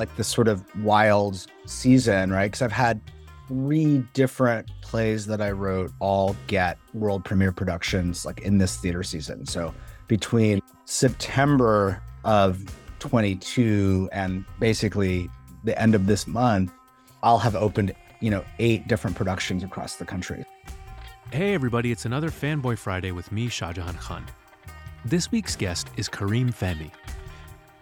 like this sort of wild season, right? Because I've had three different plays that I wrote all get world premiere productions like in this theater season. So between September of 22 and basically the end of this month, I'll have opened, you know, eight different productions across the country. Hey everybody, it's another Fanboy Friday with me, Shahjehan Khan. This week's guest is Kareem Fahmy.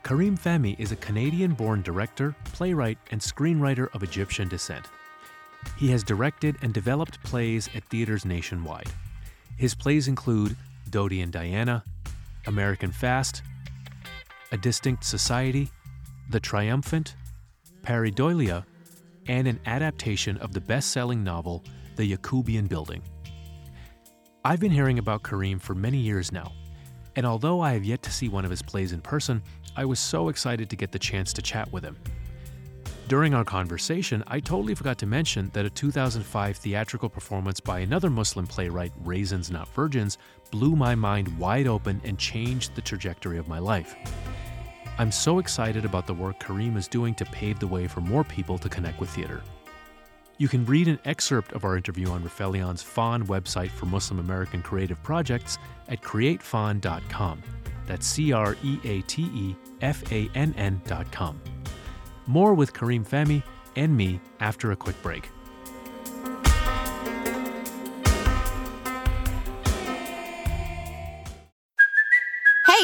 Kareem Fahmy is a Canadian born director, playwright, and screenwriter of Egyptian descent. He has directed and developed plays at theaters nationwide. His plays include Dodi and Diana, American Fast, A Distinct Society, The Triumphant, Pareidolia, and an adaptation of the best selling novel The Yacoubian Building. I've been hearing about Karim for many years now, and although I have yet to see one of his plays in person, I was so excited to get the chance to chat with him. During our conversation, I totally forgot to mention that a 2005 theatrical performance by another Muslim playwright, Raisins Not Virgins, blew my mind wide open and changed the trajectory of my life. I'm so excited about the work Kareem is doing to pave the way for more people to connect with theater. You can read an excerpt of our interview on Rifelion's FANN website for Muslim American creative projects at createfann.com. That's C R E A T E F A N N dot com. More with Kareem Fahmy and me after a quick break.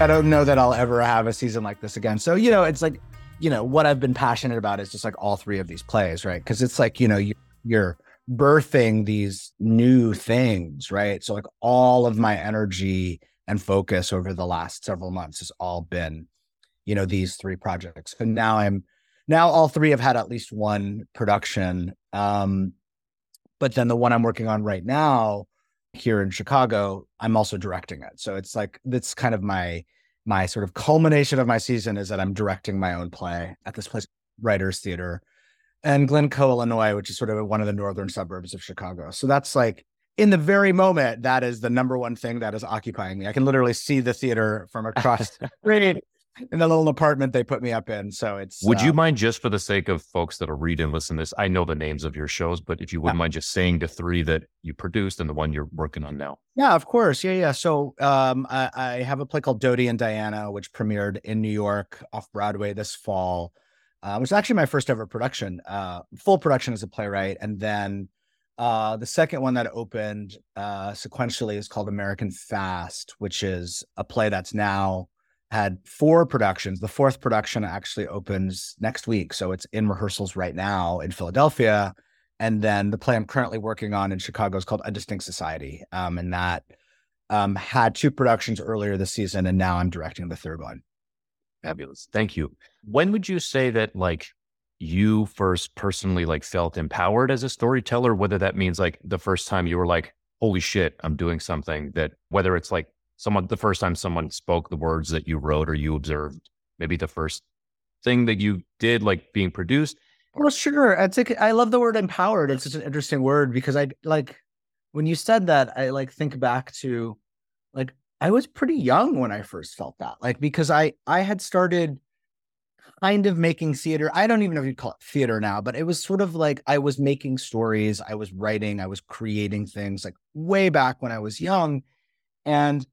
I don't know that I'll ever have a season like this again. So, you know, it's like, you know, what I've been passionate about is just like all three of these plays, right? Because it's like, you know, you, you're birthing these new things, right? So, like, all of my energy and focus over the last several months has all been, you know, these three projects. And now I'm, now all three have had at least one production. Um, but then the one I'm working on right now, here in Chicago, I'm also directing it. So it's like that's kind of my my sort of culmination of my season is that I'm directing my own play at this place, Writers Theater, and Glencoe, Illinois, which is sort of one of the northern suburbs of Chicago. So that's like in the very moment, that is the number one thing that is occupying me. I can literally see the theater from across the street. In the little apartment they put me up in. So it's. Would you um, mind just for the sake of folks that'll read and listen to this? I know the names of your shows, but if you wouldn't mind just saying the three that you produced and the one you're working on now. Yeah, of course. Yeah, yeah. So um, I, I have a play called Dodi and Diana, which premiered in New York off Broadway this fall, uh, which is actually my first ever production, uh, full production as a playwright. And then uh, the second one that opened uh, sequentially is called American Fast, which is a play that's now had four productions. The fourth production actually opens next week. So it's in rehearsals right now in Philadelphia. And then the play I'm currently working on in Chicago is called A Distinct Society. Um, and that um, had two productions earlier this season. And now I'm directing the third one. Fabulous. Thank you. When would you say that like you first personally like felt empowered as a storyteller? Whether that means like the first time you were like, holy shit, I'm doing something that whether it's like someone the first time someone spoke the words that you wrote or you observed, maybe the first thing that you did like being produced. Well, sure. It's like, I love the word empowered. It's such an interesting word because I like when you said that, I like think back to like I was pretty young when I first felt that. Like because I I had started kind of making theater. I don't even know if you'd call it theater now, but it was sort of like I was making stories, I was writing, I was creating things like way back when I was young. And,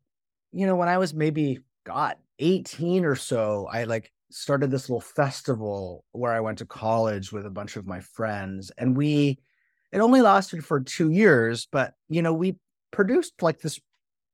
you know, when I was maybe, God, 18 or so, I like started this little festival where I went to college with a bunch of my friends. And we, it only lasted for two years, but, you know, we produced like this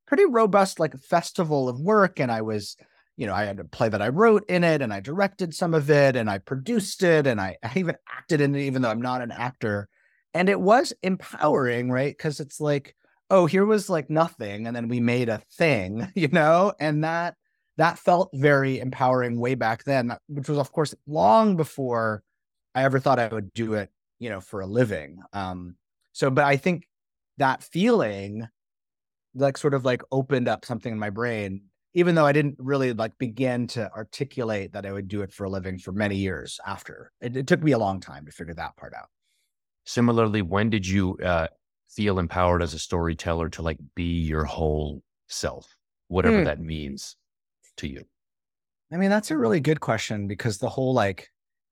pretty robust, like festival of work. And I was, you know, I had a play that I wrote in it and I directed some of it and I produced it and I, I even acted in it, even though I'm not an actor. And it was empowering, right? Because it's like, oh, here was like nothing. And then we made a thing, you know, and that that felt very empowering way back then, which was of course long before I ever thought I would do it, you know, for a living. Um, so but I think that feeling like sort of like opened up something in my brain even though I didn't really like begin to articulate that I would do it for a living for many years after. It, it took me a long time to figure that part out. Similarly, when did you uh, feel empowered as a storyteller to like be your whole self, whatever Hmm. that means to you? I mean, that's a really good question because the whole like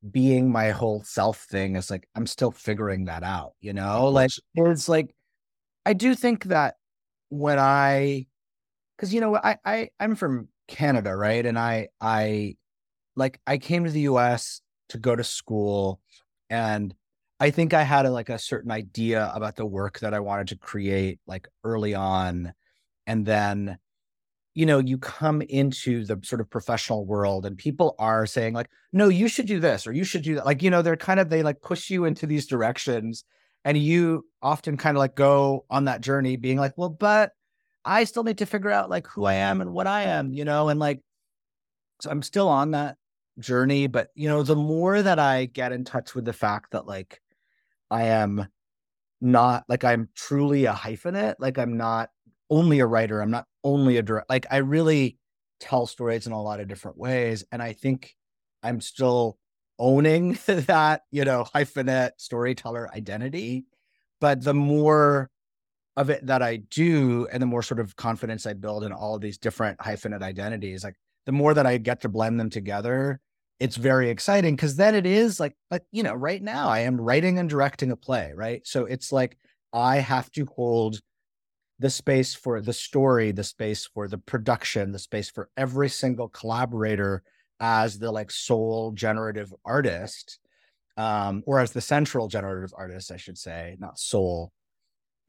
being my whole self thing is like I'm still figuring that out, you know? Like it's like I do think that when I because you know I, I I'm from Canada, right? And I I like I came to the US to go to school and I think I had a, like a certain idea about the work that I wanted to create like early on and then you know you come into the sort of professional world and people are saying like no you should do this or you should do that like you know they're kind of they like push you into these directions and you often kind of like go on that journey being like well but i still need to figure out like who i am and what i am you know and like so i'm still on that journey but you know the more that i get in touch with the fact that like i am not like i'm truly a hyphenate like i'm not only a writer i'm not only a direct like i really tell stories in a lot of different ways and i think i'm still owning that you know hyphenate storyteller identity but the more of it that i do and the more sort of confidence i build in all these different hyphenate identities like the more that i get to blend them together it's very exciting because then it is like you know right now i am writing and directing a play right? So it's like i have to hold the space for the story the space for the production the space for every single collaborator as the like sole generative artist um or as the central generative artist i should say not sole.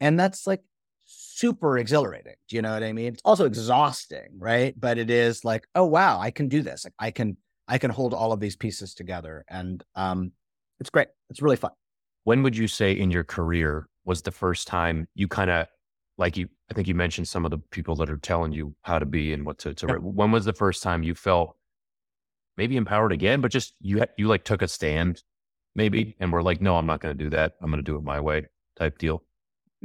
And that's like super exhilarating do you know what i mean? It's also exhausting right? But it is like oh wow i can do this. Like i can i can hold all of these pieces together and um it's great it's really fun When would you say in your career was the first time you kind of like you? I think you mentioned some of the people that are telling you how to be and what to. to Yeah. write. When was the first time you felt maybe empowered again, but just you you like took a stand, maybe, and were like, no, I'm not going to do that. I'm going to do it my way, type deal.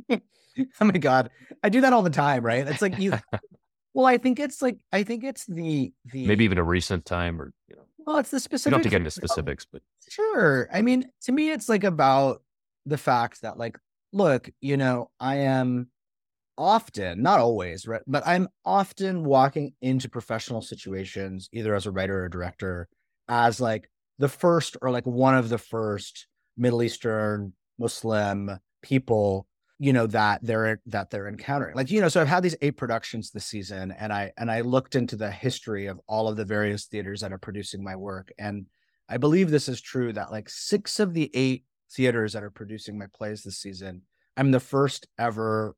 oh my god i do that all the time right it's like you well i think it's like i think it's the the Maybe even a recent time, or you know, well it's the you specific don't have to get into oh, specifics, but Sure. I mean, to me, it's like about the fact that, like, look, you know, I am often, not always, right? But I'm often walking into professional situations, either as a writer or director, as like the first or like one of the first Middle Eastern Muslim people, you know, that they're that they're encountering. Like, you know, so I've had these eight productions this season and I and I looked into the history of all of the various theaters that are producing my work. And I believe this is true that like six of the eight theaters that are producing my plays this season, I'm the first ever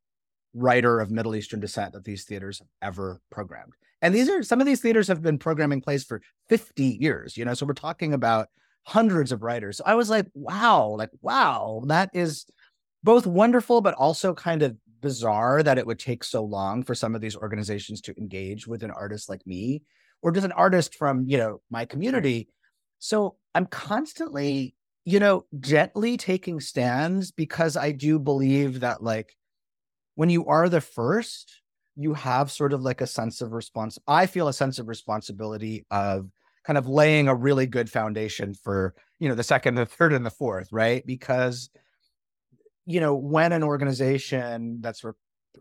writer of Middle Eastern descent that these theaters have ever programmed. And these are some of these theaters have been programming plays for 50 years, you know. So we're talking about hundreds of writers. So I was like, wow, like, wow, that is both wonderful, but also kind of bizarre that it would take so long for some of these organizations to engage with an artist like me or just an artist from, you know, my community. So I'm constantly, you know, gently taking stands because I do believe that like when you are the first, you have sort of like a sense of response. I feel a sense of responsibility of kind of laying a really good foundation for, you know, the second, the third, and the fourth, right? Because, you know, when an organization that's,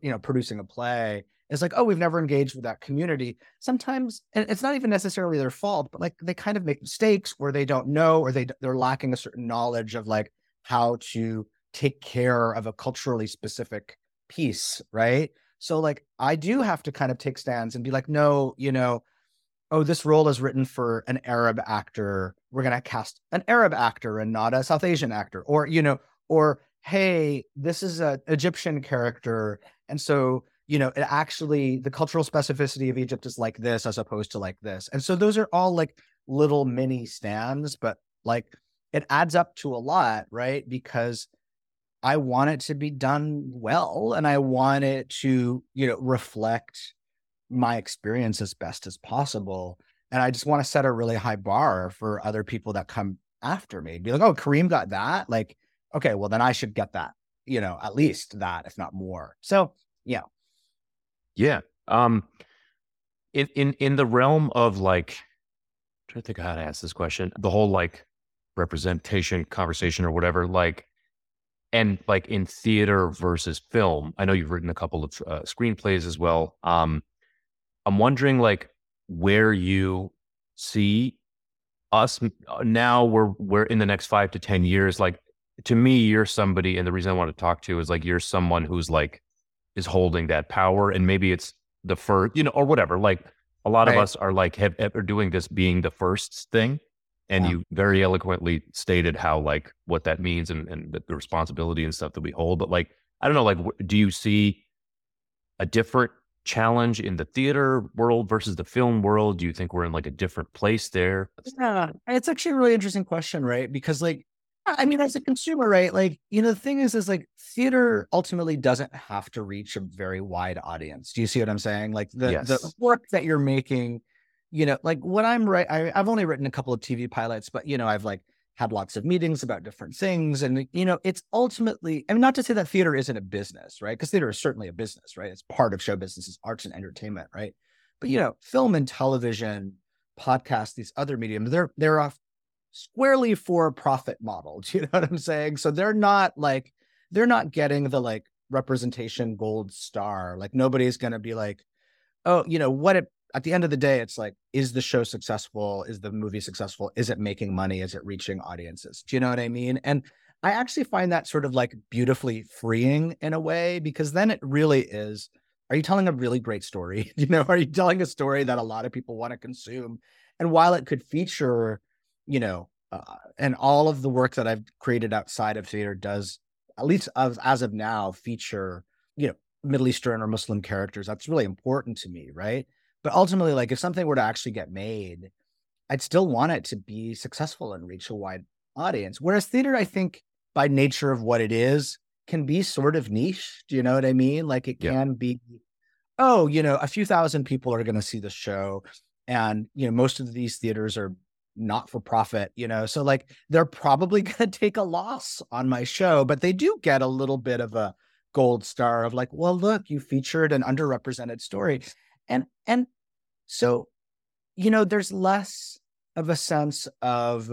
you know, producing a play is like, oh, we've never engaged with that community. Sometimes, and it's not even necessarily their fault, but like they kind of make mistakes or they don't know or they they're lacking a certain knowledge of like how to take care of a culturally specific piece, right? So like I do have to kind of take stands and be like, no, you know, oh, this role is written for an Arab actor. We're gonna cast an Arab actor and not a South Asian actor, or you know, or hey, this is an Egyptian character, and so you know, it actually the cultural specificity of Egypt is like this as opposed to like this, and so those are all like little mini stands, but like it adds up to a lot, right? Because I want it to be done well and I want it to, you know, reflect my experience as best as possible. And I just want to set a really high bar for other people that come after me. Be like, oh, Kareem got that. Like, okay, well, then I should get that, you know, at least that, if not more. So, yeah. Yeah. Um, in, in, in the realm of like, I'm trying to think how to ask this question, the whole like representation conversation or whatever, like, and like in theater versus film i know you've written a couple of uh, screenplays as well um i'm wondering like where you see us uh, now we're we're in the next five to ten years like to me you're somebody and the reason i want to talk to is like you're someone who's like is holding that power and maybe it's the first you know or whatever like a lot right. of us are like have, are doing this being the first thing and yeah. you very eloquently stated how like what that means and, and the responsibility and stuff that we hold but like i don't know like do you see a different challenge in the theater world versus the film world do you think we're in like a different place there yeah it's actually a really interesting question right because like I mean, as a consumer, right? Like, you know, the thing is, is like theater ultimately doesn't have to reach a very wide audience. Do you see what I'm saying? Like the yes. the work that you're making you know, like when I'm right, I, I've only written a couple of TV pilots, but you know, I've like had lots of meetings about different things. And, you know, it's ultimately, I mean, not to say that theater isn't a business, right? Because theater is certainly a business, right? It's part of show business, it's arts and entertainment, right? But, you know, film and television, podcast, these other mediums, they're, they're off squarely for profit model. Do you know what I'm saying? So they're not like, they're not getting the like representation gold star. Like nobody's to be like, oh, you know, what it at the end of the day, it's like, is the show successful? Is the movie successful? Is it making money? Is it reaching audiences? Do you know what I mean? And I actually find that sort of like beautifully freeing in a way because then it really is. Are you telling a really great story? you know, are you telling a story that a lot of people want to consume? And while it could feature, you know, uh, and all of the work that I've created outside of theater does, at least as, as of now, feature, you know, Middle Eastern or Muslim characters. That's really important to me, right? But ultimately, like if something were to actually get made, I'd still want it to be successful and reach a wide audience. Whereas theater, I think by nature of what it is, can be sort of niche. Do you know what I mean? Like it yeah. can be, oh, you know, a few thousand people are going to see the show. And, you know, most of these theaters are not for profit, you know, so like they're probably going to take a loss on my show, but they do get a little bit of a gold star of like, well, look, you featured an underrepresented story and and so you know there's less of a sense of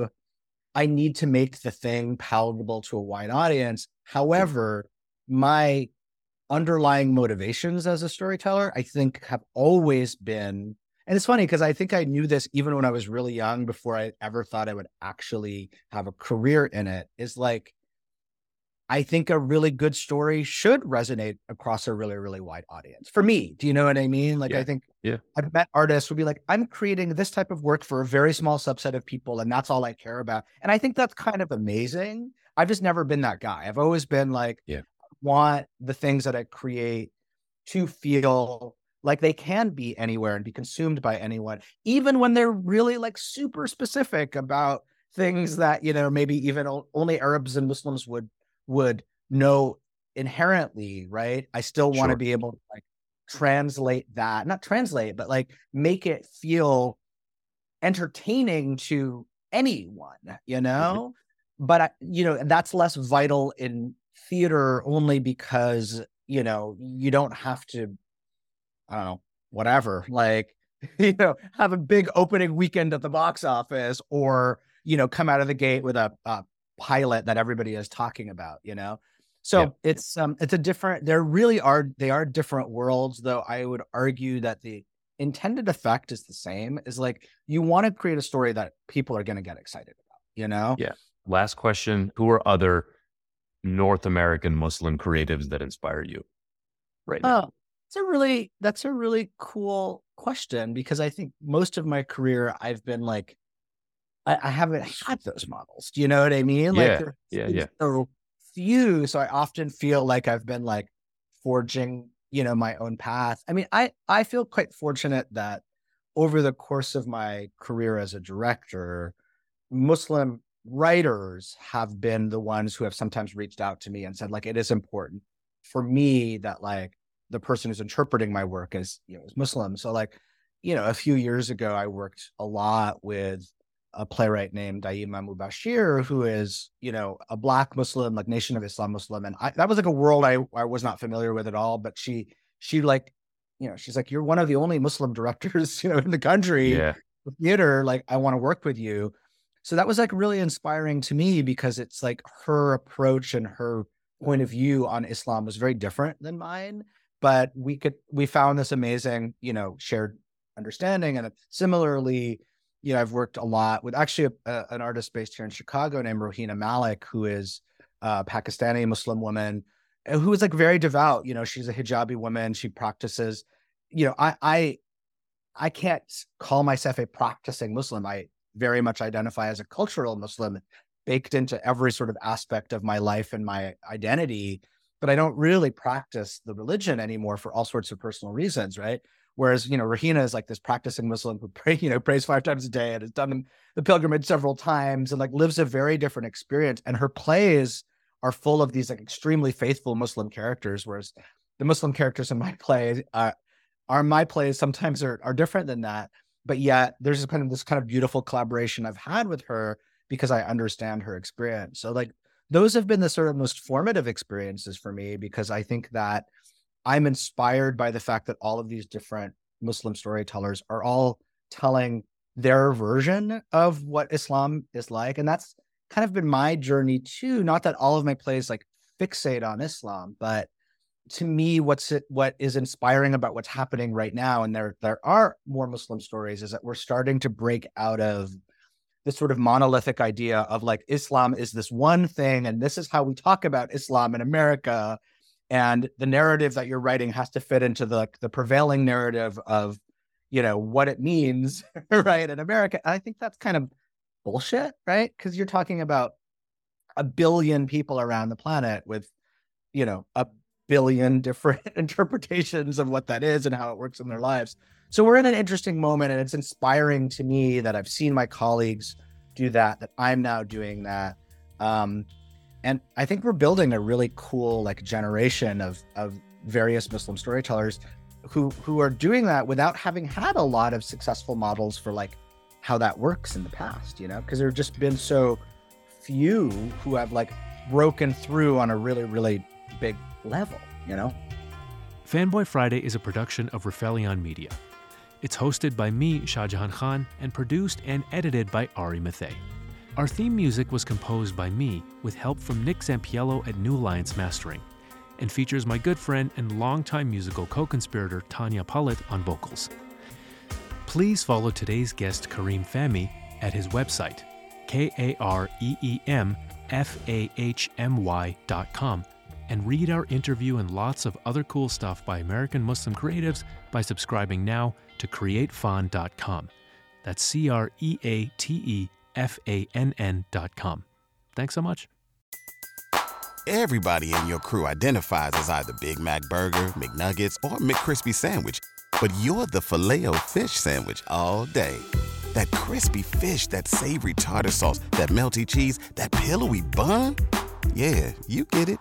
i need to make the thing palatable to a wide audience. Mm. However my underlying motivations as a storyteller, I think have always been, and it's funny because I think I knew this even when I was really young before I ever thought I would actually have a career in it, is like, I think a really good story should resonate across a really, really wide audience. For me, do you know what I mean? Like, Yeah. I think Yeah. I've met artists who would be like, I'm creating this type of work for a very small subset of people, and that's all I care about. And I think that's kind of amazing. I've just never been that guy. I've always been like, Yeah. want the things that I create to feel like they can be anywhere and be consumed by anyone, even when they're really like super specific about things that, you know, maybe even only Arabs and Muslims would would know inherently, right? I still want to Sure. be able to like translate that, not translate, but like make it feel entertaining to anyone, you mm-hmm. know? But I, you know, that's less vital in theater only because, you know, you don't have to I don't know, whatever, like, you know, have a big opening weekend at the box office or, you know, come out of the gate with a, a pilot that everybody is talking about, you know? So Yeah. it's um it's a different there really are they are different worlds, though I would argue that the intended effect is the same. Is like you want to create a story that people are gonna get excited about, you know? Yeah. Last question. Who are other North American Muslim creatives that inspire you right now? It's a really that's a really cool question because I think most of my career I've been like I, I haven't had those models. Do you know what I mean? Yeah, Like yeah, yeah. so few. So I often feel like I've been like forging, you know, my own path. I mean, I I feel quite fortunate that over the course of my career as a director, Muslim writers have been the ones who have sometimes reached out to me and said, like, it is important for me that like the person who's interpreting my work is, you know, is Muslim. So like, you know, a few years ago, I worked a lot with a playwright named Daima Mubashir, who is, you know, a black Muslim, like Nation of Islam Muslim. And I, that was like a world I, I was not familiar with at all. But she, she like, you know, she's like, you're one of the only Muslim directors, you know, in the country Yeah. with theater. Like, I want to work with you. So that was like really inspiring to me because it's like her approach and her point of view on Islam was very different than mine. But we could, we found this amazing, you know, shared understanding. And similarly, you know, I've worked a lot with actually a, a- an artist based here in Chicago named Rohina Malik, who is a Pakistani Muslim woman uh, who is like very devout. You know, she's a hijabi woman. She practices, you know, I, I, I can't call myself a practicing Muslim. I very much identify as a cultural Muslim baked into every sort of aspect of my life and my identity, but I don't really practice the religion anymore for all sorts of personal reasons, right? Whereas, you know, Rohina is like this practicing Muslim who pray, you know, prays five times a day and has done the pilgrimage several times and like lives a very different experience. And her plays are full of these like extremely faithful Muslim characters, whereas the Muslim characters in my play uh, are my plays sometimes are, are different than that. But yet there's kind of this kind of beautiful collaboration I've had with her because I understand her experience. So like those have been the sort of most formative experiences for me because I think that I'm inspired by the fact that all of these different Muslim storytellers are all telling their version of what Islam is like. And that's kind of been my journey too. Not that all of my plays like fixate on Islam, but to me, what's it what is inspiring about what's happening right now, and there there are more Muslim stories, is that we're starting to break out of this sort of monolithic idea of like Islam is this one thing, and this is how we talk about Islam in America. And the narrative that you're writing has to fit into the the prevailing narrative of, you know, what it means, right, in America. I think that's kind of bullshit, right? Because you're talking about a billion people around the planet with, you know, a billion different interpretations of what that is and how it works in their lives. So we're in an interesting moment, and it's inspiring to me that I've seen my colleagues do that, that I'm now doing that. Um, and I think we're building a really cool like generation of of various Muslim storytellers who who are doing that without having had a lot of successful models for like how that works in the past, you know, because there have just been so few who have like broken through on a really, really big level, you know? Fanboy Friday is a production of Rifelion Media. It's hosted by me, Shahjehan Khan, and produced and edited by Ari Mathey. Our theme music was composed by me with help from Nick Zampiello at New Alliance Mastering. and features my good friend and longtime musical co conspirator Tanya Pollitt on vocals. Please follow today's guest Kareem Fahmy at his website, K A R E E M F A H M Y dot and read our interview and lots of other cool stuff by American Muslim creatives by subscribing now to createfann.com. That's C R E A T E F A N N dot com. Thanks so much. Everybody in your crew identifies as either Big Mac Burger, McNuggets, or McCrispy Sandwich, but you're the filet fish Sandwich all day. That crispy fish, that savory tartar sauce, that melty cheese, that pillowy bun. Yeah, you get it